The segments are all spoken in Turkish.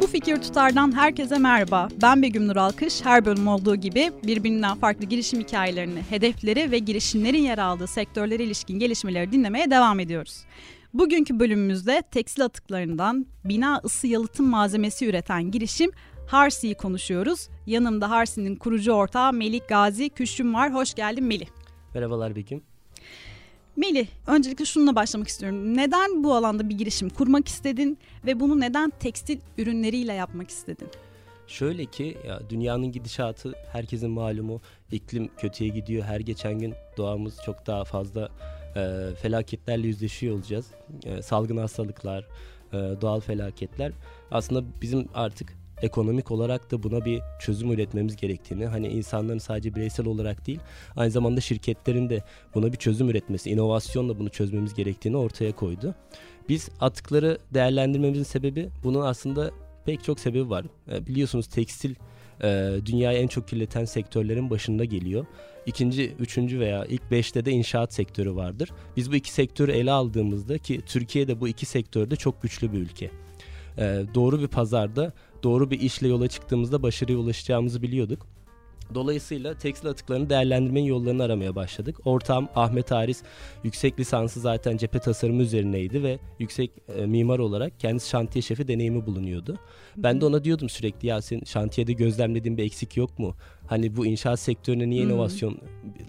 Bu fikir tutardan herkese merhaba. Ben Begüm Nur Alkış. Her bölüm olduğu gibi birbirinden farklı girişim hikayelerini, hedefleri ve girişimlerin yer aldığı sektörlere ilişkin gelişmeleri dinlemeye devam ediyoruz. Bugünkü bölümümüzde tekstil atıklarından bina ısı yalıtım malzemesi üreten girişim Harsi'yi konuşuyoruz. Yanımda Harsi'nin kurucu ortağı Melih Gazi Küşüm var. Hoş geldin Melih. Merhabalar Begüm. Melih, öncelikle şununla başlamak istiyorum. Neden bu alanda bir girişim kurmak istedin ve bunu neden tekstil ürünleriyle yapmak istedin? Şöyle ki ya dünyanın gidişatı herkesin malumu iklim kötüye gidiyor. Her geçen gün doğamız çok daha fazla e, felaketlerle yüzleşiyor olacağız. E, salgın hastalıklar, e, doğal felaketler. Aslında bizim artık ekonomik olarak da buna bir çözüm üretmemiz gerektiğini, hani insanların sadece bireysel olarak değil, aynı zamanda şirketlerin de buna bir çözüm üretmesi, inovasyonla bunu çözmemiz gerektiğini ortaya koydu. Biz atıkları değerlendirmemizin sebebi bunun aslında pek çok sebebi var. E, biliyorsunuz tekstil e, dünyayı en çok kirleten sektörlerin başında geliyor. İkinci, üçüncü veya ilk beşte de inşaat sektörü vardır. Biz bu iki sektörü ele aldığımızda ki Türkiye'de bu iki sektörde çok güçlü bir ülke. E, doğru bir pazarda doğru bir işle yola çıktığımızda başarıya ulaşacağımızı biliyorduk. Dolayısıyla tekstil atıklarını değerlendirmenin yollarını aramaya başladık. Ortağım Ahmet Aris yüksek lisansı zaten cephe tasarımı üzerineydi ve yüksek e, mimar olarak kendisi şantiye şefi deneyimi bulunuyordu. Ben de ona diyordum sürekli ya senin şantiyede gözlemlediğin bir eksik yok mu? Hani bu inşaat sektörüne niye inovasyon,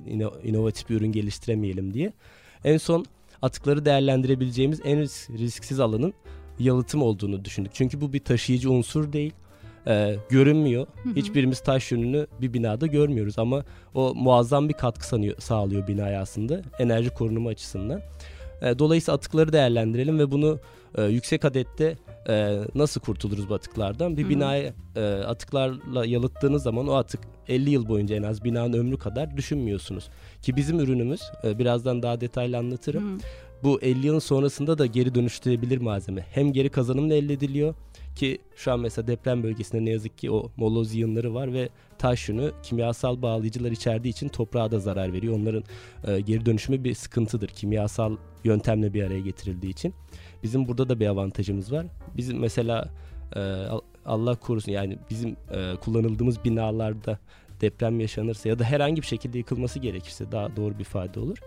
ino, inovatif bir ürün geliştiremeyelim diye. En son atıkları değerlendirebileceğimiz en risk, risksiz alanın yalıtım olduğunu düşündük. Çünkü bu bir taşıyıcı unsur değil. Ee, görünmüyor. Hı hı. Hiçbirimiz taş yönünü bir binada görmüyoruz ama o muazzam bir katkı sanıyor, sağlıyor binaya aslında enerji korunumu açısından. Ee, dolayısıyla atıkları değerlendirelim ve bunu e, yüksek adette e, nasıl kurtuluruz bu atıklardan? Bir binayı e, atıklarla yalıttığınız zaman o atık 50 yıl boyunca en az binanın ömrü kadar düşünmüyorsunuz. Ki bizim ürünümüz e, birazdan daha detaylı anlatırım. Bu 50 yılın sonrasında da geri dönüştürülebilir malzeme. Hem geri kazanımla elde ediliyor ki şu an mesela deprem bölgesinde ne yazık ki o moloz yığınları var ve taş yünü kimyasal bağlayıcılar içerdiği için toprağa da zarar veriyor. Onların e, geri dönüşümü bir sıkıntıdır kimyasal yöntemle bir araya getirildiği için. Bizim burada da bir avantajımız var. Bizim mesela e, Allah korusun yani bizim e, kullanıldığımız binalarda deprem yaşanırsa ya da herhangi bir şekilde yıkılması gerekirse daha doğru bir ifade olur.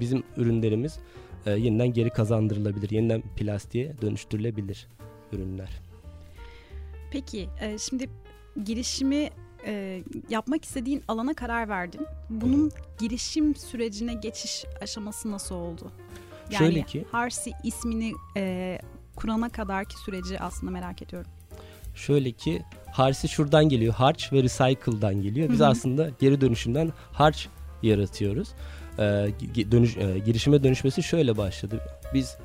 Bizim ürünlerimiz e, yeniden geri kazandırılabilir, yeniden plastiğe dönüştürülebilir ürünler. Peki e, şimdi girişimi e, yapmak istediğin alana karar verdin. Bunun girişim sürecine geçiş aşaması nasıl oldu? Yani Şöyle ki, Harsi ismini e, kurana kadarki süreci aslında merak ediyorum. Şöyle ki Harsi şuradan geliyor. Harç ve recycle'dan geliyor. Biz Hı-hı. aslında geri dönüşümden harç yaratıyoruz e, dönüş, e, girişime dönüşmesi şöyle başladı. Biz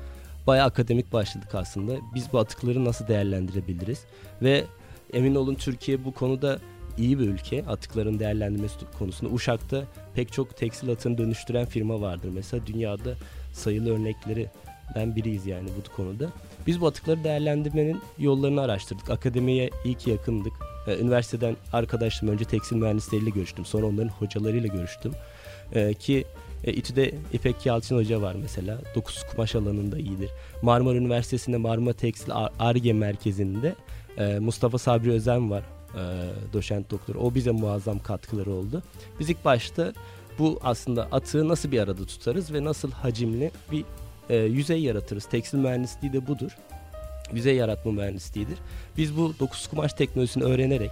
bayağı akademik başladık aslında. Biz bu atıkları nasıl değerlendirebiliriz? Ve emin olun Türkiye bu konuda iyi bir ülke. Atıkların değerlendirmesi konusunda. Uşak'ta pek çok tekstil atını dönüştüren firma vardır. Mesela dünyada sayılı örnekleri ben biriyiz yani bu konuda. Biz bu atıkları değerlendirmenin yollarını araştırdık. Akademiye ilk yakındık. Ee, üniversiteden arkadaşım önce tekstil mühendisleriyle görüştüm. Sonra onların hocalarıyla görüştüm. Ee, ki e, İTÜ'de İpek Yalçın Hoca var mesela. Dokuz kumaş alanında iyidir. Marmara Üniversitesi'nde Marmara Tekstil ARGE merkezinde e, Mustafa Sabri Özen var. E, doçent doktor. O bize muazzam katkıları oldu. Biz ilk başta bu aslında atığı nasıl bir arada tutarız ve nasıl hacimli bir e, yüzey yaratırız. Tekstil mühendisliği de budur. Yüzey yaratma mühendisliğidir. Biz bu dokuz kumaş teknolojisini öğrenerek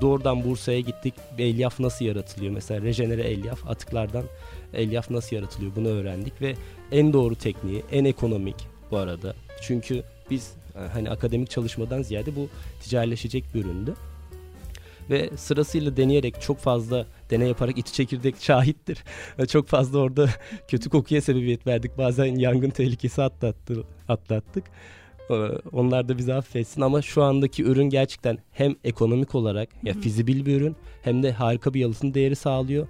doğrudan Bursa'ya gittik. Elyaf nasıl yaratılıyor? Mesela rejenere elyaf atıklardan elyaf nasıl yaratılıyor bunu öğrendik ve en doğru tekniği, en ekonomik bu arada. Çünkü biz e, hani akademik çalışmadan ziyade bu ticarileşecek bir üründü. Ve sırasıyla deneyerek çok fazla deney yaparak içi çekirdek şahittir. çok fazla orada kötü kokuya sebebiyet verdik. Bazen yangın tehlikesi atlattı, atlattık. Ee, onlar da bizi affetsin. Ama şu andaki ürün gerçekten hem ekonomik olarak ya fizibil bir ürün hem de harika bir yalıtım değeri sağlıyor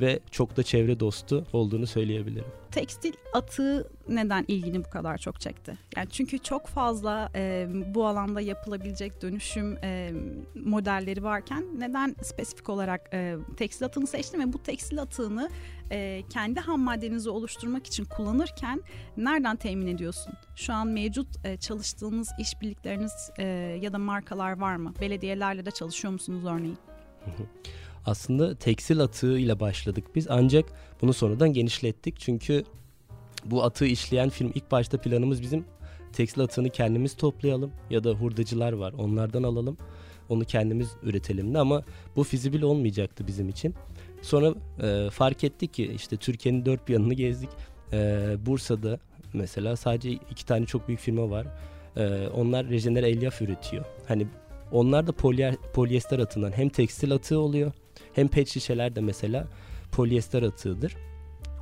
ve çok da çevre dostu olduğunu söyleyebilirim. Tekstil atığı neden ilgini bu kadar çok çekti? Yani çünkü çok fazla e, bu alanda yapılabilecek dönüşüm e, modelleri varken neden spesifik olarak e, tekstil atığını seçtin ve bu tekstil atığını e, kendi ham maddenizi oluşturmak için kullanırken nereden temin ediyorsun? Şu an mevcut e, çalıştığınız işbirlikleriniz e, ya da markalar var mı? Belediyelerle de çalışıyor musunuz örneğin? Aslında tekstil atığı ile başladık biz ancak bunu sonradan genişlettik çünkü bu atığı işleyen film ilk başta planımız bizim tekstil atığını kendimiz toplayalım ya da hurdacılar var onlardan alalım onu kendimiz üretelim de ama bu fizibil olmayacaktı bizim için. Sonra e, fark ettik ki işte Türkiye'nin dört bir yanını gezdik. E, Bursa'da mesela sadece iki tane çok büyük firma var. E, onlar rejenere elyaf üretiyor. Hani onlar da polyer, polyester atığından hem tekstil atığı oluyor hem pet şişeler de mesela polyester atığıdır.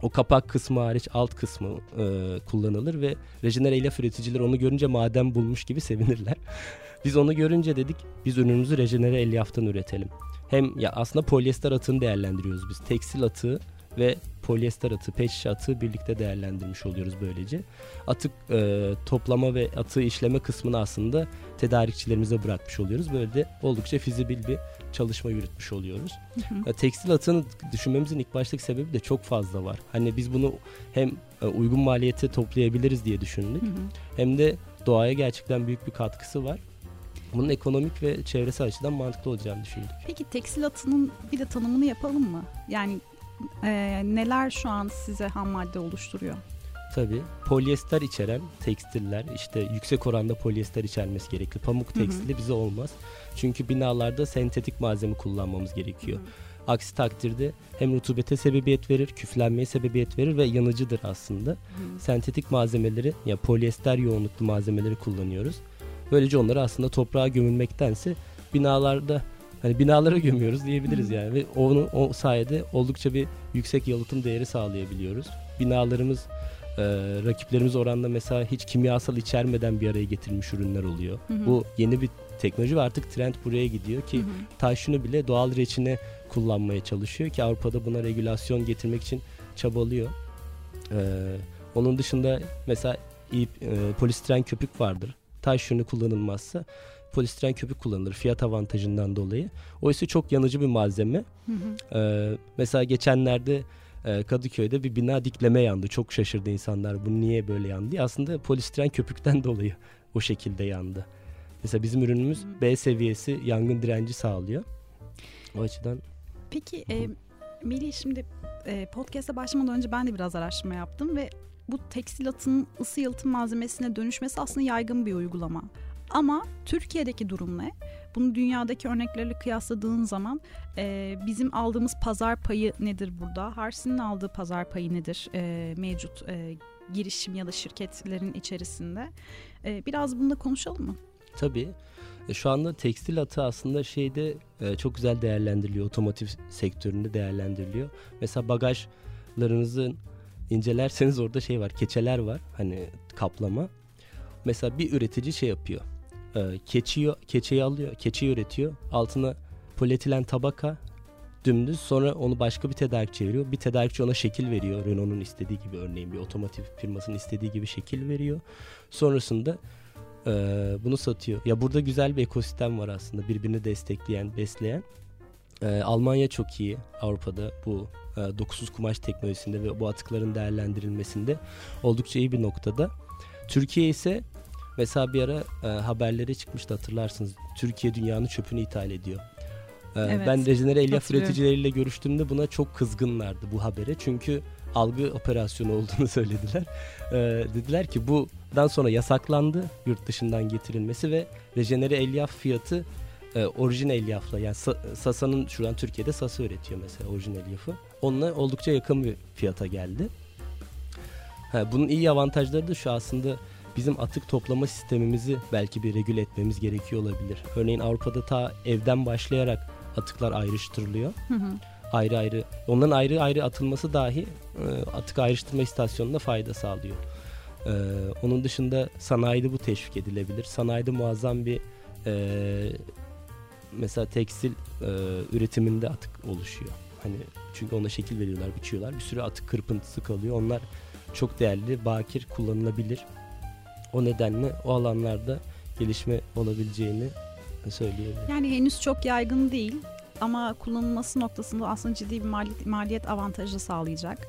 O kapak kısmı hariç alt kısmı e, kullanılır ve rejenere elyaf üreticiler onu görünce maden bulmuş gibi sevinirler. biz onu görünce dedik biz ürünümüzü rejenere elyaftan üretelim. Hem ya aslında polyester atığını değerlendiriyoruz biz. Tekstil atığı ve polyester atığı, pet şişe atığı birlikte değerlendirmiş oluyoruz böylece. Atık e, toplama ve atığı işleme kısmını aslında tedarikçilerimize bırakmış oluyoruz. Böyle de oldukça fizibil bir çalışma yürütmüş oluyoruz. Hı hı. Tekstil atığını düşünmemizin ilk baştaki sebebi de çok fazla var. Hani biz bunu hem e, uygun maliyete toplayabiliriz diye düşündük. Hı hı. Hem de doğaya gerçekten büyük bir katkısı var. Bunun ekonomik ve çevresel açıdan mantıklı olacağını düşündük. Peki tekstil atının bir de tanımını yapalım mı? Yani e, neler şu an size ham madde oluşturuyor? Tabii polyester içeren tekstiller işte yüksek oranda polyester içermesi gerekli. Pamuk tekstili hı hı. bize olmaz. Çünkü binalarda sentetik malzeme kullanmamız gerekiyor. Hı hı. Aksi takdirde hem rutubete sebebiyet verir, küflenmeye sebebiyet verir ve yanıcıdır aslında. Hı. Sentetik malzemeleri ya yani polyester yoğunluklu malzemeleri kullanıyoruz. Böylece onları aslında toprağa gömülmektense binalarda hani binalara gömüyoruz diyebiliriz yani ve onu o sayede oldukça bir yüksek yalıtım değeri sağlayabiliyoruz. Binalarımız e, rakiplerimiz oranla mesela hiç kimyasal içermeden bir araya getirilmiş ürünler oluyor. Hı hı. Bu yeni bir teknoloji ve artık trend buraya gidiyor ki hı hı. taşını bile doğal reçine kullanmaya çalışıyor ki Avrupa'da buna regülasyon getirmek için çabalıyor. Ee, onun dışında mesela e, polistiren köpük vardır. Taş yünü kullanılmazsa polistiren köpük kullanılır fiyat avantajından dolayı. Oysa çok yanıcı bir malzeme. Hı hı. Ee, mesela geçenlerde e, Kadıköy'de bir bina dikleme yandı. Çok şaşırdı insanlar bu niye böyle yandı diye. Aslında polistiren köpükten dolayı o şekilde yandı. Mesela bizim ürünümüz. B seviyesi yangın direnci sağlıyor. O açıdan. Peki e, Melih şimdi e, podcast'a başlamadan önce ben de biraz araştırma yaptım ve bu tekstil atının ısı yalıtım malzemesine dönüşmesi aslında yaygın bir uygulama. Ama Türkiye'deki durum ne? Bunu dünyadaki örneklerle kıyasladığın zaman e, bizim aldığımız pazar payı nedir burada? Harsi'nin aldığı pazar payı nedir e, mevcut e, girişim ya da şirketlerin içerisinde? E, biraz bunu da konuşalım mı? Tabii. E, şu anda tekstil atı aslında şeyde e, çok güzel değerlendiriliyor. Otomotiv sektöründe değerlendiriliyor. Mesela bagajlarınızın incelerseniz orada şey var. Keçeler var. Hani kaplama. Mesela bir üretici şey yapıyor e, keçiyi, keçeyi alıyor, keçeyi üretiyor. Altına polietilen tabaka dümdüz sonra onu başka bir tedarikçi veriyor. Bir tedarikçi ona şekil veriyor. Renault'un istediği gibi örneğin bir otomotiv firmasının istediği gibi şekil veriyor. Sonrasında e, bunu satıyor. Ya burada güzel bir ekosistem var aslında birbirini destekleyen, besleyen. E, Almanya çok iyi Avrupa'da bu e, dokusuz kumaş teknolojisinde ve bu atıkların değerlendirilmesinde oldukça iyi bir noktada. Türkiye ise Mesela bir ara e, haberlere çıkmıştı hatırlarsınız. Türkiye dünyanın çöpünü ithal ediyor. E, evet, ben rejenere elyaf üreticileriyle görüştüğümde buna çok kızgınlardı bu habere. Çünkü algı operasyonu olduğunu söylediler. E, dediler ki bundan sonra yasaklandı yurt dışından getirilmesi ve rejenere elyaf fiyatı e, orijin elyafla yani Sasa'nın şu an Türkiye'de Sasa üretiyor mesela orijin elyafı. Onunla oldukça yakın bir fiyata geldi. Ha, bunun iyi avantajları da şu aslında bizim atık toplama sistemimizi belki bir regüle etmemiz gerekiyor olabilir. Örneğin Avrupa'da ta evden başlayarak atıklar ayrıştırılıyor. Hı hı. Ayrı ayrı. Onların ayrı ayrı atılması dahi e, atık ayrıştırma istasyonuna fayda sağlıyor. Ee, onun dışında sanayide bu teşvik edilebilir. Sanayide muazzam bir e, mesela tekstil e, üretiminde atık oluşuyor. Hani çünkü ona şekil veriyorlar, biçiyorlar. Bir sürü atık kırpıntısı kalıyor. Onlar çok değerli, bakir, kullanılabilir. O nedenle o alanlarda gelişme olabileceğini söyleyebilirim. Yani henüz çok yaygın değil ama kullanılması noktasında aslında ciddi bir maliyet, maliyet avantajı sağlayacak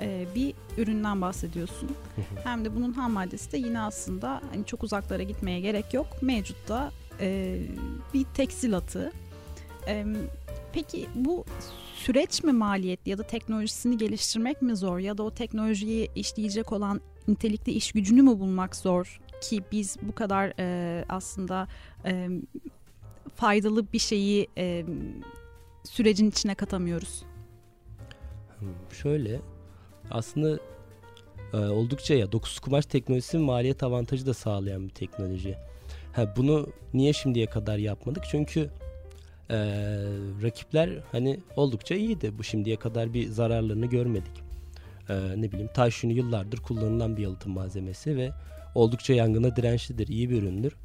e, bir üründen bahsediyorsun. Hem de bunun ham maddesi de yine aslında hani çok uzaklara gitmeye gerek yok. Mevcutta e, bir tekstil atığı. E, peki bu süreç mi maliyetli ya da teknolojisini geliştirmek mi zor ya da o teknolojiyi işleyecek olan nitelikli iş gücünü mü bulmak zor ki biz bu kadar e, aslında e, faydalı bir şeyi e, sürecin içine katamıyoruz? Hmm, şöyle aslında e, oldukça ya dokuz kumaş teknolojisi maliyet avantajı da sağlayan bir teknoloji. Ha, bunu niye şimdiye kadar yapmadık? Çünkü e, rakipler hani oldukça iyiydi. Bu şimdiye kadar bir zararlarını görmedik. E, ne bileyim yünü yıllardır kullanılan bir yalıtım malzemesi ve oldukça yangına dirençlidir. iyi bir üründür.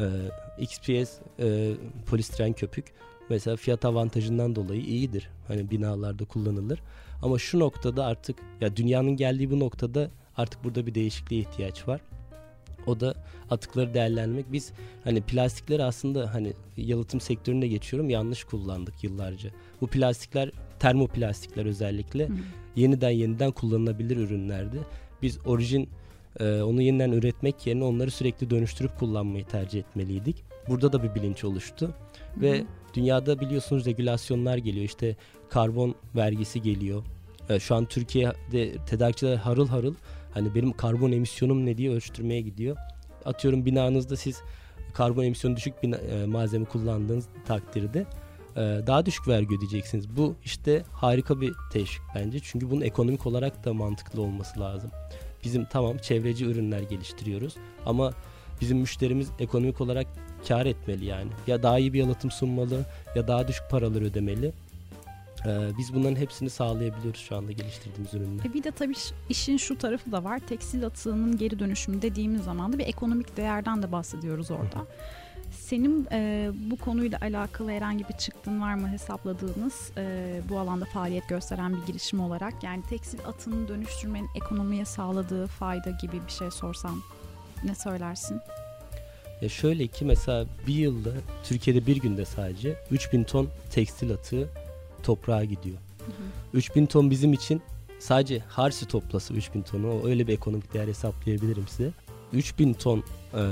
E, XPS e, polistiren köpük mesela fiyat avantajından dolayı iyidir. Hani binalarda kullanılır. Ama şu noktada artık ya dünyanın geldiği bu noktada artık burada bir değişikliğe ihtiyaç var. O da atıkları değerlendirmek. Biz hani plastikleri aslında hani yalıtım sektöründe geçiyorum yanlış kullandık yıllarca. Bu plastikler termoplastikler özellikle Hı. yeniden yeniden kullanılabilir ürünlerdi. Biz orijin e, onu yeniden üretmek yerine onları sürekli dönüştürüp kullanmayı tercih etmeliydik. Burada da bir bilinç oluştu. Hı. Ve dünyada biliyorsunuz regülasyonlar geliyor. İşte karbon vergisi geliyor. E, şu an Türkiye'de tedarikçiler harıl harıl hani benim karbon emisyonum ne diye ölçtürmeye gidiyor. Atıyorum binanızda siz karbon emisyonu düşük bir e, malzeme kullandığınız takdirde e, daha düşük vergi ödeyeceksiniz. Bu işte harika bir teşvik bence. Çünkü bunun ekonomik olarak da mantıklı olması lazım. Bizim tamam çevreci ürünler geliştiriyoruz ama bizim müşterimiz ekonomik olarak kar etmeli yani. Ya daha iyi bir yalıtım sunmalı ya daha düşük paralar ödemeli. Ee, biz bunların hepsini sağlayabiliyoruz şu anda geliştirdiğimiz ürünle. E bir de tabii işin şu tarafı da var. Tekstil atığının geri dönüşümü dediğimiz zaman da bir ekonomik değerden de bahsediyoruz orada. Senin e, bu konuyla alakalı herhangi bir çıktın var mı hesapladığınız e, bu alanda faaliyet gösteren bir girişim olarak? Yani tekstil atını dönüştürmenin ekonomiye sağladığı fayda gibi bir şey sorsam ne söylersin? Ya şöyle ki mesela bir yılda Türkiye'de bir günde sadece 3000 ton tekstil atığı toprağa gidiyor. Hı hı. 3000 ton bizim için sadece harsi toplası 3000 tonu öyle bir ekonomik değer hesaplayabilirim size. 3000 ton e,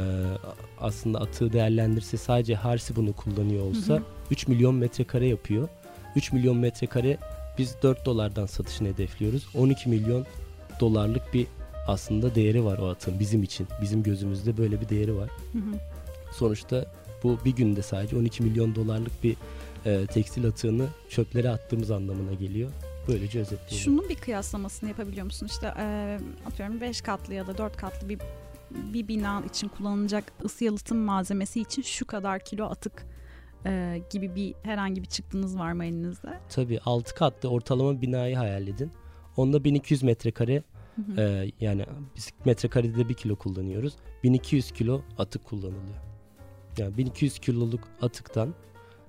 aslında atığı değerlendirse sadece harsi bunu kullanıyor olsa hı hı. 3 milyon metrekare yapıyor. 3 milyon metrekare biz 4 dolardan satışını hedefliyoruz. 12 milyon dolarlık bir aslında değeri var o atın bizim için. Bizim gözümüzde böyle bir değeri var. Hı hı. Sonuçta bu bir günde sadece 12 milyon dolarlık bir e, tekstil atığını çöplere attığımız anlamına geliyor. Böylece özetleyelim. Şunun bir kıyaslamasını yapabiliyor musun? İşte e, atıyorum 5 katlı ya da 4 katlı bir bir bina için kullanılacak ısı yalıtım malzemesi için şu kadar kilo atık e, gibi bir herhangi bir çıktınız var mı elinizde? Tabii 6 katlı ortalama binayı hayal edin. Onda 1200 metrekare e, yani biz metrekarede 1 kilo kullanıyoruz. 1200 kilo atık kullanılıyor. Yani 1200 kiloluk atıktan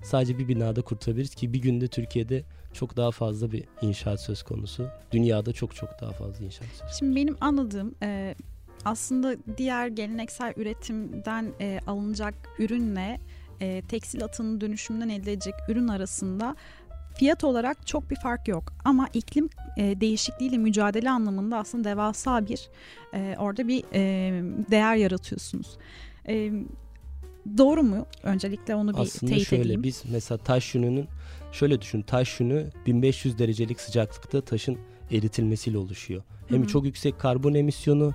sadece bir binada kurtarabiliriz ki bir günde Türkiye'de çok daha fazla bir inşaat söz konusu. Dünyada çok çok daha fazla inşaat söz konusu. Şimdi benim anladığım e, aslında diğer geleneksel üretimden e, alınacak ürünle e, tekstil atının dönüşümünden elde edecek ürün arasında fiyat olarak çok bir fark yok ama iklim e, değişikliğiyle mücadele anlamında aslında devasa bir e, orada bir e, değer yaratıyorsunuz. E, Doğru mu? Öncelikle onu bir Aslında teyit şöyle, edeyim. Biz mesela taş yününün şöyle düşün taş yünü 1500 derecelik sıcaklıkta taşın eritilmesiyle oluşuyor. Hem Hı-hı. çok yüksek karbon emisyonu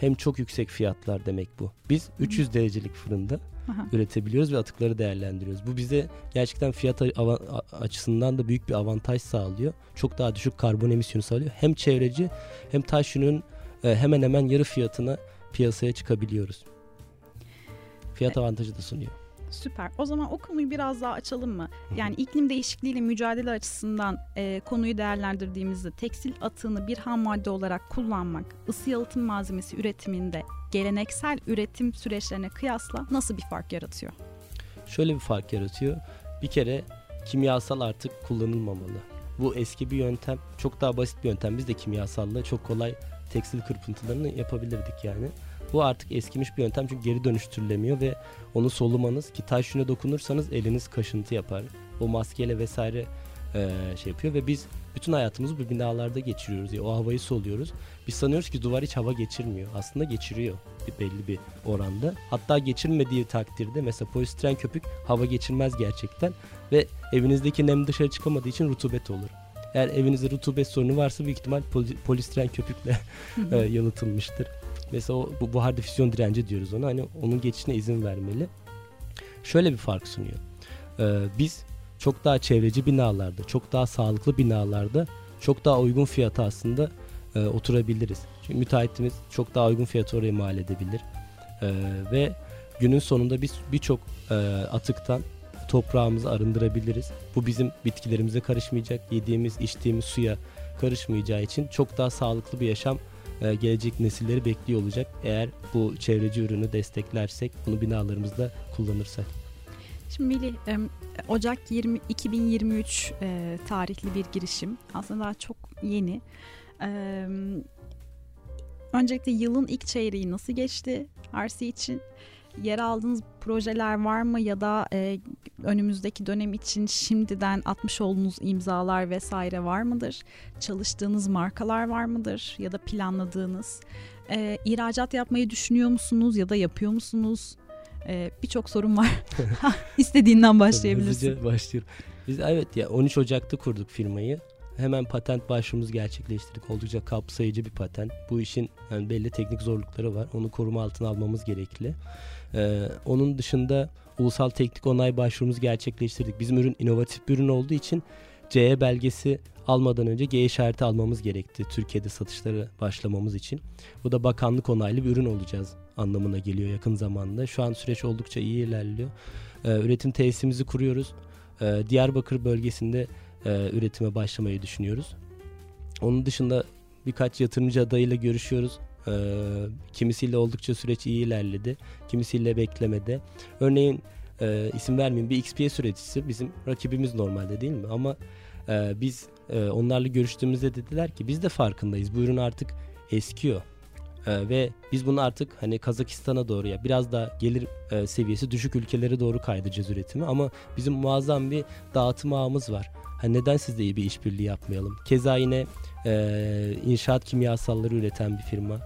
hem çok yüksek fiyatlar demek bu. Biz Hı-hı. 300 derecelik fırında Aha. üretebiliyoruz ve atıkları değerlendiriyoruz. Bu bize gerçekten fiyat açısından da büyük bir avantaj sağlıyor. Çok daha düşük karbon emisyonu sağlıyor. Hem çevreci hem taş yünün e, hemen hemen yarı fiyatına piyasaya çıkabiliyoruz fiyat avantajı da sunuyor. Süper. O zaman o konuyu biraz daha açalım mı? Yani iklim değişikliğiyle mücadele açısından e, konuyu değerlendirdiğimizde tekstil atığını bir ham madde olarak kullanmak, ısı yalıtım malzemesi üretiminde geleneksel üretim süreçlerine kıyasla nasıl bir fark yaratıyor? Şöyle bir fark yaratıyor. Bir kere kimyasal artık kullanılmamalı. Bu eski bir yöntem. Çok daha basit bir yöntem. Biz de kimyasalla çok kolay tekstil kırpıntılarını yapabilirdik yani. Bu artık eskimiş bir yöntem çünkü geri dönüştürülemiyor ve onu solumanız ki taş şuna dokunursanız eliniz kaşıntı yapar. O maskeyle vesaire e, şey yapıyor ve biz bütün hayatımızı bu binalarda geçiriyoruz. Yani o havayı soluyoruz. Biz sanıyoruz ki duvar hiç hava geçirmiyor. Aslında geçiriyor bir belli bir oranda. Hatta geçirmediği takdirde mesela polistiren köpük hava geçirmez gerçekten ve evinizdeki nem dışarı çıkamadığı için rutubet olur. Eğer evinizde rutubet sorunu varsa büyük ihtimal poli, polistiren köpükle e, yalıtılmıştır. Mesela o, bu buhar difüzyon direnci diyoruz ona. Hani onun geçişine izin vermeli. Şöyle bir fark sunuyor. Ee, biz çok daha çevreci binalarda, çok daha sağlıklı binalarda çok daha uygun fiyata aslında e, oturabiliriz. Çünkü müteahhitimiz çok daha uygun fiyata oraya mal edebilir. E, ve günün sonunda biz birçok e, atıktan toprağımızı arındırabiliriz. Bu bizim bitkilerimize karışmayacak, yediğimiz, içtiğimiz suya karışmayacağı için çok daha sağlıklı bir yaşam e, gelecek nesilleri bekliyor olacak. Eğer bu çevreci ürünü desteklersek, bunu binalarımızda kullanırsak. Şimdi Melih, Ocak 20, 2023 e, tarihli bir girişim. Aslında daha çok yeni. Öncelikle yılın ilk çeyreği nasıl geçti RC için? Yer aldığınız projeler var mı ya da e, önümüzdeki dönem için şimdiden atmış olduğunuz imzalar vesaire var mıdır? Çalıştığınız markalar var mıdır ya da planladığınız? E, ihracat yapmayı düşünüyor musunuz ya da yapıyor musunuz? Ee, Birçok sorun var. İstediğinden başlayabilirsin. Hızlıca başlıyorum. Biz evet ya 13 Ocak'ta kurduk firmayı. Hemen patent başvurumuzu gerçekleştirdik. Oldukça kapsayıcı bir patent. Bu işin yani belli teknik zorlukları var. Onu koruma altına almamız gerekli. Ee, onun dışında ulusal teknik onay başvurumuzu gerçekleştirdik. Bizim ürün inovatif bir ürün olduğu için CE belgesi almadan önce G işareti almamız gerekti. Türkiye'de satışları başlamamız için. Bu da bakanlık onaylı bir ürün olacağız anlamına geliyor yakın zamanda. Şu an süreç oldukça iyi ilerliyor. Ee, üretim tesisimizi kuruyoruz. Ee, Diyarbakır bölgesinde e, üretime başlamayı düşünüyoruz. Onun dışında birkaç yatırımcı adayıyla görüşüyoruz. Ee, kimisiyle oldukça süreç iyi ilerledi. Kimisiyle beklemede. Örneğin e, isim vermeyeyim bir XP üreticisi bizim rakibimiz normalde değil mi? Ama e, biz e, onlarla görüştüğümüzde dediler ki biz de farkındayız. Bu ürün artık eskiyor. E, ve biz bunu artık hani Kazakistan'a doğru ya biraz daha gelir e, seviyesi düşük ülkelere doğru kaydıracağız üretimi ama bizim muazzam bir dağıtım ağımız var. Hani neden sizde iyi bir işbirliği yapmayalım? Keza yine e, inşaat kimyasalları üreten bir firma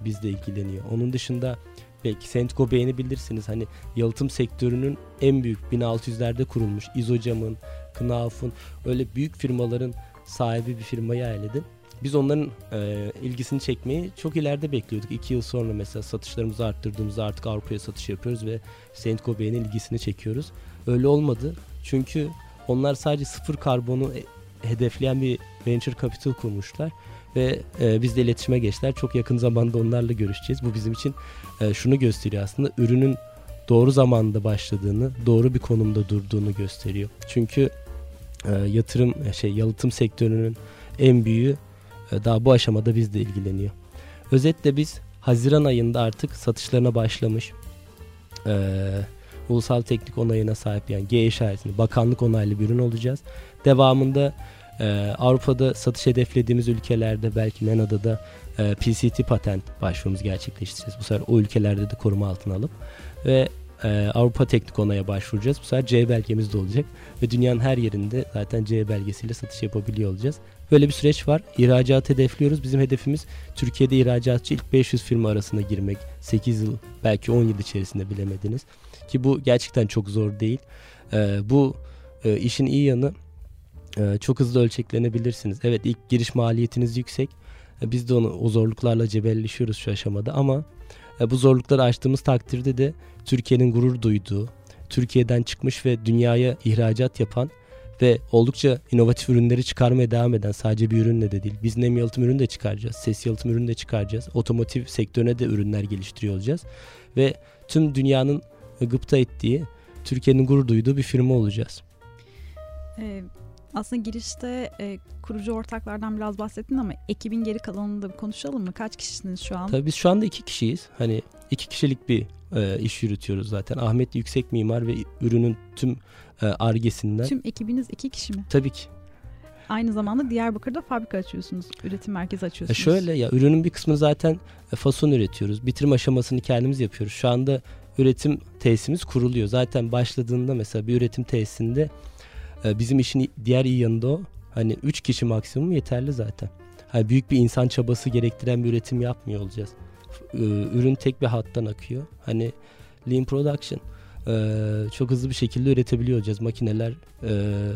bizle ilgileniyor. Onun dışında belki Sentco beğenebilirsiniz. Hani yalıtım sektörünün en büyük 1600'lerde kurulmuş İzocam'ın, Knauf'un öyle büyük firmaların sahibi bir firmayı hayal edin. Biz onların e, ilgisini çekmeyi çok ileride bekliyorduk. İki yıl sonra mesela satışlarımızı arttırdığımızda artık Avrupa'ya satış yapıyoruz ve Saint Gobain'in ilgisini çekiyoruz. Öyle olmadı. Çünkü onlar sadece sıfır karbonu e, hedefleyen bir venture capital kurmuşlar ve e, biz de iletişime geçtiler. Çok yakın zamanda onlarla görüşeceğiz. Bu bizim için e, şunu gösteriyor aslında ürünün doğru zamanda başladığını, doğru bir konumda durduğunu gösteriyor. Çünkü e, yatırım e, şey yalıtım sektörünün en büyüğü e, daha bu aşamada bizle ilgileniyor. Özetle biz Haziran ayında artık satışlarına başlamış. Ee, ulusal teknik onayına sahip yani G işaretini bakanlık onaylı bir ürün olacağız. Devamında e, Avrupa'da satış hedeflediğimiz ülkelerde belki MENA'da da e, PCT patent başvurumuz gerçekleştireceğiz. Bu sefer o ülkelerde de koruma altına alıp ve e, Avrupa Teknik Onay'a başvuracağız. Bu sefer C belgemiz de olacak ve dünyanın her yerinde zaten C belgesiyle satış yapabiliyor olacağız. Böyle bir süreç var. İhracat hedefliyoruz. Bizim hedefimiz Türkiye'de ihracatçı ilk 500 firma arasına girmek. 8 yıl belki 10 yıl içerisinde bilemediniz. Ki bu gerçekten çok zor değil. Ee, bu e, işin iyi yanı e, çok hızlı ölçeklenebilirsiniz. Evet ilk giriş maliyetiniz yüksek. E, biz de onu o zorluklarla cebelleşiyoruz şu aşamada ama e, bu zorlukları aştığımız takdirde de Türkiye'nin gurur duyduğu, Türkiye'den çıkmış ve dünyaya ihracat yapan ve oldukça inovatif ürünleri çıkarmaya devam eden sadece bir ürünle de değil. Biz nem yalıtım ürünü de çıkaracağız. Ses yalıtım ürünü de çıkaracağız. Otomotiv sektörüne de ürünler geliştiriyor olacağız. Ve tüm dünyanın gıpta ettiği, Türkiye'nin gurur duyduğu bir firma olacağız. Ee, aslında girişte e, kurucu ortaklardan biraz bahsettin ama ekibin geri kalanını da konuşalım mı? Kaç kişisiniz şu an? Tabii biz şu anda iki kişiyiz. Hani iki kişilik bir e, iş yürütüyoruz zaten. Ahmet yüksek mimar ve ürünün tüm argesinden. Tüm ekibiniz iki kişi mi? Tabii ki. aynı zamanda Diyarbakır'da fabrika açıyorsunuz. Üretim merkezi E açıyorsunuz. şöyle ya ürünün bir kısmını zaten e, fason üretiyoruz. Bitirme aşamasını kendimiz yapıyoruz. Şu anda üretim tesisimiz kuruluyor. Zaten başladığında mesela bir üretim tesisinde e, bizim işin diğer iyi yanı da o. Hani 3 kişi maksimum yeterli zaten. Hani büyük bir insan çabası gerektiren bir üretim yapmıyor olacağız. E, Ürün tek bir hattan akıyor. Hani lean production. e, çok hızlı bir şekilde üretebiliyor olacağız. Makineler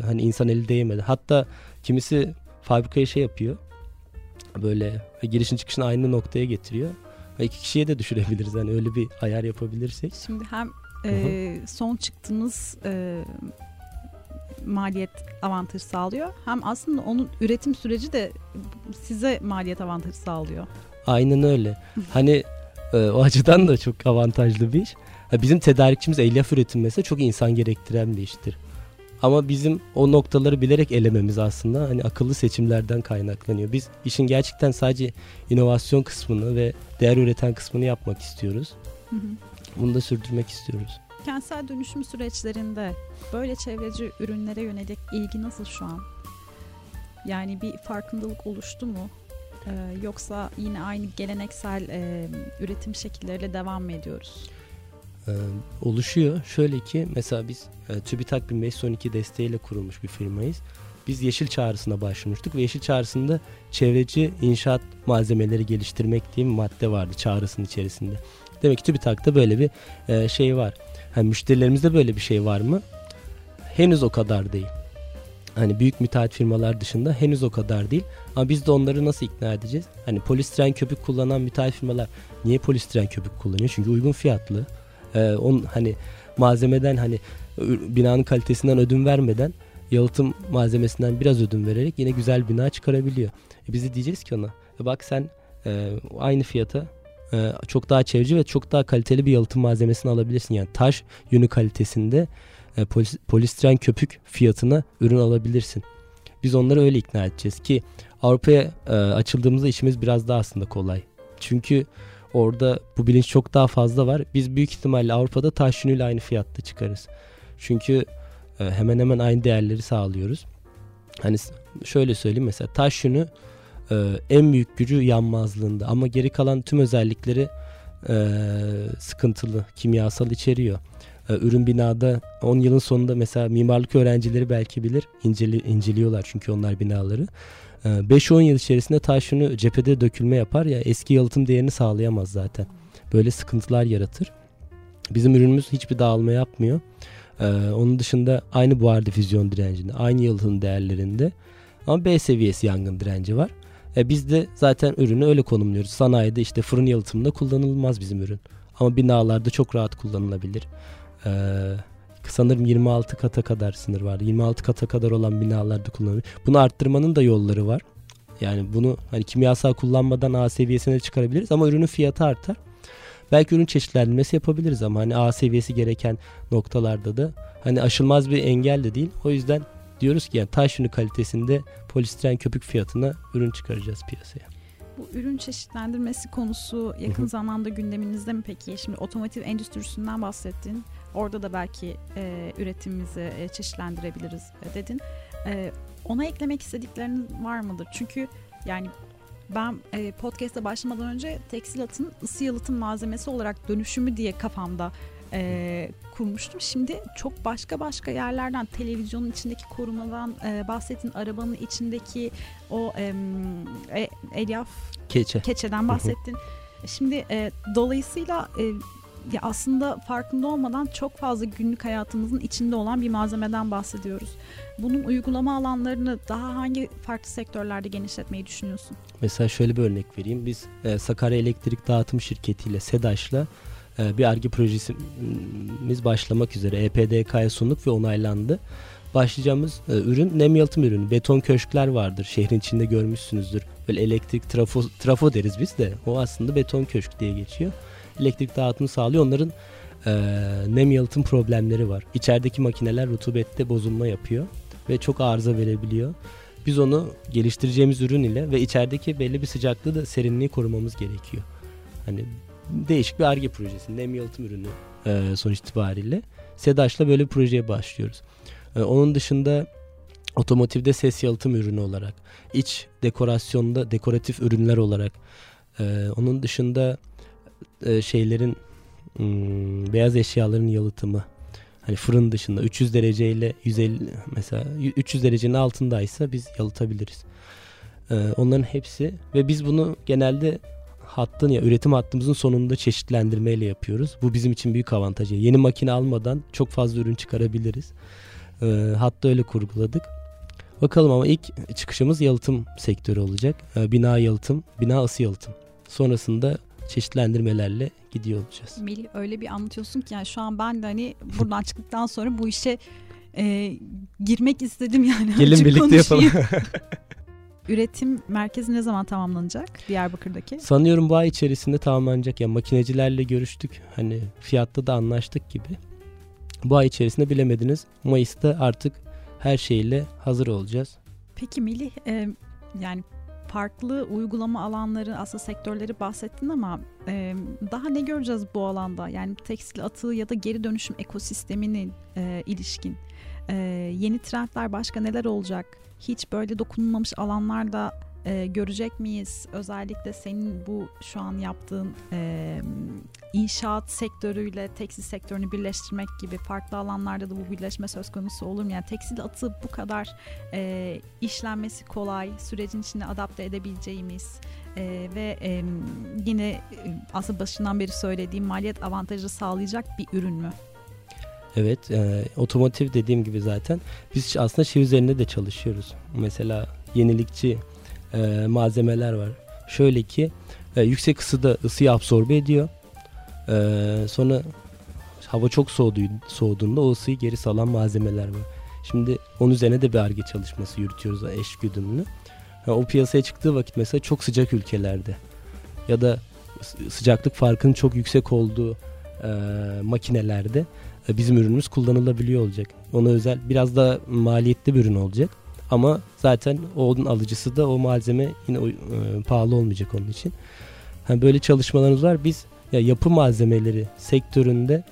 hani insan eli değmedi. Hatta kimisi fabrikaya şey yapıyor. Böyle girişin çıkışını aynı noktaya getiriyor. Ve iki kişiye de düşürebiliriz. Hani öyle bir ayar yapabilirsek. Şimdi hem e, son çıktığınız e, maliyet avantajı sağlıyor. Hem aslında onun üretim süreci de size maliyet avantajı sağlıyor. Aynen öyle. Hani e, o açıdan da çok avantajlı bir iş. Ha, bizim tedarikçimiz elyaf üretim mesela çok insan gerektiren bir iştir. Ama bizim o noktaları bilerek elememiz aslında hani akıllı seçimlerden kaynaklanıyor. Biz işin gerçekten sadece inovasyon kısmını ve değer üreten kısmını yapmak istiyoruz. Hı hı. Bunu da sürdürmek istiyoruz. Kentsel dönüşüm süreçlerinde böyle çevreci ürünlere yönelik ilgi nasıl şu an? Yani bir farkındalık oluştu mu? Ee, yoksa yine aynı geleneksel e, üretim şekilleriyle devam mı ediyoruz? Ee, oluşuyor. Şöyle ki mesela biz e, TÜBİTAK 1512 desteğiyle kurulmuş bir firmayız. Biz Yeşil Çağrısı'na başvurmuştuk ve Yeşil Çağrısı'nda çevreci inşaat malzemeleri geliştirmek diye bir madde vardı çağrısının içerisinde. Demek ki TÜBİTAK'ta böyle bir e, şey var. Hani müşterilerimizde böyle bir şey var mı? Henüz o kadar değil. Hani büyük müteahhit firmalar dışında henüz o kadar değil. Ama biz de onları nasıl ikna edeceğiz? Hani polistiren köpük kullanan müteahhit firmalar niye polistiren köpük kullanıyor? Çünkü uygun fiyatlı. Ee, on hani malzemeden hani binanın kalitesinden ödün vermeden yalıtım malzemesinden biraz ödün vererek yine güzel bina çıkarabiliyor. E biz de diyeceğiz ki ona "E bak sen e, aynı fiyata e, çok daha çevreci ve çok daha kaliteli bir yalıtım malzemesini alabilirsin. Yani taş yünü kalitesinde e, polis, polistiren köpük fiyatına ürün alabilirsin. Biz onları öyle ikna edeceğiz ki Avrupa'ya e, açıldığımızda işimiz biraz daha aslında kolay. Çünkü orada bu bilinç çok daha fazla var. Biz büyük ihtimalle Avrupa'da taş yünüyle aynı fiyatta çıkarız. Çünkü e, hemen hemen aynı değerleri sağlıyoruz. Hani şöyle söyleyeyim mesela taş e, en büyük gücü yanmazlığında ama geri kalan tüm özellikleri e, sıkıntılı, kimyasal içeriyor. Ürün binada 10 yılın sonunda mesela mimarlık öğrencileri belki bilir inceli, inceliyorlar çünkü onlar binaları. E, 5-10 yıl içerisinde taş yünü cephede dökülme yapar ya eski yalıtım değerini sağlayamaz zaten. Böyle sıkıntılar yaratır. Bizim ürünümüz hiçbir dağılma yapmıyor. Ee, onun dışında aynı buhar difüzyon direncinde, aynı yalıtım değerlerinde ama B seviyesi yangın direnci var. E, biz de zaten ürünü öyle konumluyoruz. Sanayide işte fırın yalıtımında kullanılmaz bizim ürün. Ama binalarda çok rahat kullanılabilir. Ee, sanırım 26 kata kadar sınır var. 26 kata kadar olan binalarda kullanılır. Bunu arttırmanın da yolları var. Yani bunu hani kimyasal kullanmadan A seviyesine çıkarabiliriz ama ürünün fiyatı artar. Belki ürün çeşitlendirmesi yapabiliriz ama hani A seviyesi gereken noktalarda da hani aşılmaz bir engel de değil. O yüzden diyoruz ki yani taş yünü kalitesinde polistiren köpük fiyatına ürün çıkaracağız piyasaya. Bu ürün çeşitlendirmesi konusu yakın zamanda gündeminizde mi peki? Şimdi otomotiv endüstrisinden bahsettin. Orada da belki e, üretimimizi e, çeşitlendirebiliriz e, dedin. E, ona eklemek istedikleriniz var mıdır? Çünkü yani ben e, podcast'a başlamadan önce tekstil atın ısı yalıtım malzemesi olarak dönüşümü diye kafamda e, kurmuştum. Şimdi çok başka başka yerlerden televizyonun içindeki korumadan e, bahsettin. Arabanın içindeki o e, elyaf Keçe. keçeden bahsettin. Şimdi e, dolayısıyla e, ya aslında farkında olmadan çok fazla günlük hayatımızın içinde olan bir malzemeden bahsediyoruz. Bunun uygulama alanlarını daha hangi farklı sektörlerde genişletmeyi düşünüyorsun? Mesela şöyle bir örnek vereyim. Biz e, Sakarya Elektrik Dağıtım Şirketi ile SEDAŞ'la e, bir ARGE projesimiz başlamak üzere EPDK'ya sunduk ve onaylandı. Başlayacağımız e, ürün nem yalıtım ürünü. Beton köşkler vardır. Şehrin içinde görmüşsünüzdür. Böyle elektrik trafo, trafo deriz biz de. O aslında beton köşk diye geçiyor. Elektrik dağıtımı sağlıyor. Onların e, nem yalıtım problemleri var. İçerideki makineler rutubette bozulma yapıyor ve çok arıza verebiliyor. Biz onu geliştireceğimiz ürün ile ve içerideki belli bir sıcaklığı da serinliği korumamız gerekiyor. Hani değişik bir ARGE projesi. Nem yalıtım ürünü e, sonuç itibariyle. SEDAŞ'la böyle bir projeye başlıyoruz. E, onun dışında otomotivde ses yalıtım ürünü olarak, iç dekorasyonda dekoratif ürünler olarak, e, onun dışında e, şeylerin hmm, beyaz eşyaların yalıtımı, hani fırın dışında 300 derece ile 150 mesela 300 derecenin altındaysa biz yalıtabiliriz. Ee, onların hepsi ve biz bunu genelde hattın ya üretim hattımızın sonunda çeşitlendirmeyle yapıyoruz. Bu bizim için büyük avantajı. Yeni makine almadan çok fazla ürün çıkarabiliriz. Ee, hatta öyle kurguladık. Bakalım ama ilk çıkışımız yalıtım sektörü olacak. Ee, bina yalıtım, bina ısı yalıtım. Sonrasında çeşitlendirmelerle gidiyor olacağız. Melih öyle bir anlatıyorsun ki yani şu an ben de hani buradan çıktıktan sonra bu işe e, girmek istedim yani. Gelin birlikte yapalım. Üretim merkezi ne zaman tamamlanacak Diyarbakır'daki? Sanıyorum bu ay içerisinde tamamlanacak. Yani makinecilerle görüştük. Hani fiyatta da anlaştık gibi. Bu ay içerisinde bilemediniz. Mayıs'ta artık her şeyle hazır olacağız. Peki Melih e, yani farklı uygulama alanları aslında sektörleri bahsettin ama e, daha ne göreceğiz bu alanda? Yani tekstil atığı ya da geri dönüşüm ekosisteminin e, ilişkin e, yeni trendler başka neler olacak? Hiç böyle dokunulmamış alanlarda e, görecek miyiz? Özellikle senin bu şu an yaptığın e, inşaat sektörüyle tekstil sektörünü birleştirmek gibi farklı alanlarda da bu birleşme söz konusu olur mu? Yani tekstil atı bu kadar e, işlenmesi kolay, sürecin içine adapte edebileceğimiz e, ve e, yine e, aslında başından beri söylediğim maliyet avantajı sağlayacak bir ürün mü? Evet, e, otomotiv dediğim gibi zaten biz aslında şey üzerinde de çalışıyoruz. Mesela yenilikçi e, malzemeler var. Şöyle ki e, yüksek ısıda ısıyı absorbe ediyor. E, sonra hava çok soğuduğu, soğuduğunda o ısıyı geri salan malzemeler var. Şimdi onun üzerine de bir arge çalışması yürütüyoruz eş güdümlü. Yani o piyasaya çıktığı vakit mesela çok sıcak ülkelerde ya da sıcaklık farkının çok yüksek olduğu e, makinelerde e, bizim ürünümüz kullanılabiliyor olacak. Ona özel biraz da maliyetli bir ürün olacak. Ama zaten onun alıcısı da o malzeme yine e, pahalı olmayacak onun için. Yani böyle çalışmalarımız var. Biz ya yapı malzemeleri sektöründe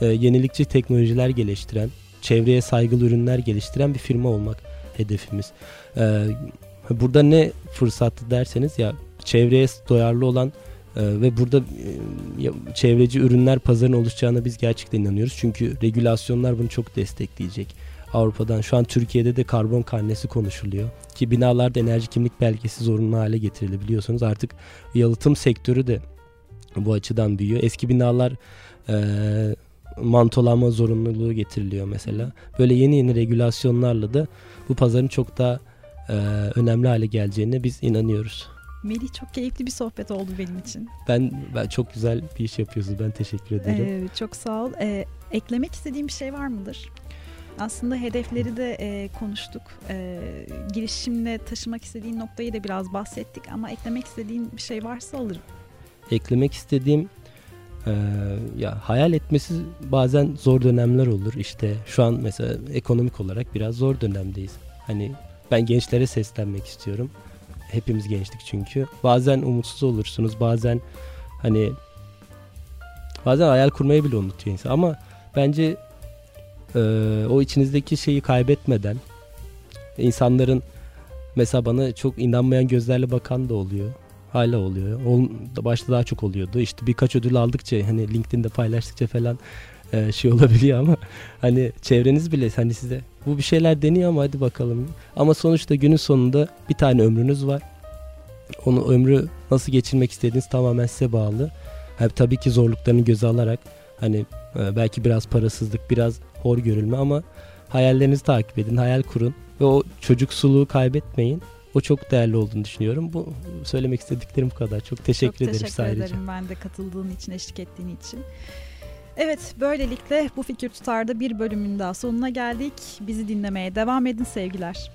e, yenilikçi teknolojiler geliştiren, çevreye saygılı ürünler geliştiren bir firma olmak hedefimiz. E, burada ne fırsatlı derseniz ya çevreye duyarlı olan ve burada çevreci ürünler pazarının oluşacağına biz gerçekten inanıyoruz. Çünkü regülasyonlar bunu çok destekleyecek. Avrupa'dan şu an Türkiye'de de karbon karnesi konuşuluyor. Ki binalarda enerji kimlik belgesi zorunlu hale getirildi biliyorsunuz. Artık yalıtım sektörü de bu açıdan büyüyor. Eski binalar e, mantolama zorunluluğu getiriliyor mesela. Böyle yeni yeni regülasyonlarla da bu pazarın çok daha e, önemli hale geleceğine biz inanıyoruz. Melih çok keyifli bir sohbet oldu benim için. Ben ben çok güzel bir iş yapıyorsunuz. Ben teşekkür ederim. Ee, çok sağ ol. Ee, eklemek istediğim bir şey var mıdır? Aslında hedefleri de e, konuştuk. E, girişimle taşımak istediğin noktayı da biraz bahsettik ama eklemek istediğin bir şey varsa alırım. Eklemek istediğim e, ya hayal etmesi bazen zor dönemler olur. İşte şu an mesela ekonomik olarak biraz zor dönemdeyiz. Hani ben gençlere seslenmek istiyorum. Hepimiz gençlik çünkü. Bazen umutsuz olursunuz. Bazen hani bazen hayal kurmayı bile unutuyor insan. Ama bence e, o içinizdeki şeyi kaybetmeden insanların mesela bana çok inanmayan gözlerle bakan da oluyor. Hala oluyor. Ol, başta daha çok oluyordu. İşte birkaç ödül aldıkça hani LinkedIn'de paylaştıkça falan e, şey olabiliyor ama hani çevreniz bile hani size bu bir şeyler deniyor ama hadi bakalım. Ama sonuçta günün sonunda bir tane ömrünüz var. Onu ömrü nasıl geçirmek istediğiniz tamamen size bağlı. Yani tabii ki zorluklarını göze alarak hani e, belki biraz parasızlık, biraz hor görülme ama hayallerinizi takip edin, hayal kurun ve o çocuksuluğu kaybetmeyin. O çok değerli olduğunu düşünüyorum. Bu söylemek istediklerim bu kadar. Çok teşekkür çok ederim teşekkür sadece. ederim ben de katıldığın için, eşlik ettiğin için. Evet, böylelikle bu fikir tutarda bir bölümün daha sonuna geldik. Bizi dinlemeye devam edin sevgiler.